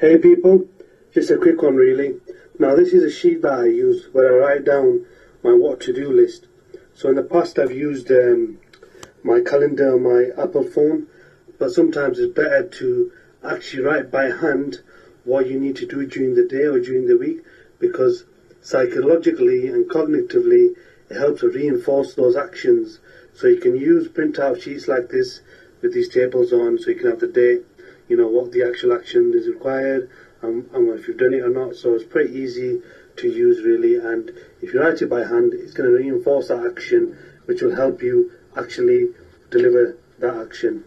Hey people, just a quick one really. Now this is a sheet that I use where I write down my what to do list. So in the past I've used um, my calendar on my Apple phone, but sometimes it's better to actually write by hand what you need to do during the day or during the week because psychologically and cognitively it helps to reinforce those actions. So you can use printout sheets like this with these tables on so you can have the day you know, what the actual action is required and, and if you've done it or not. So it's pretty easy to use really. And if you write it by hand, it's going to reinforce that action, which will help you actually deliver that action.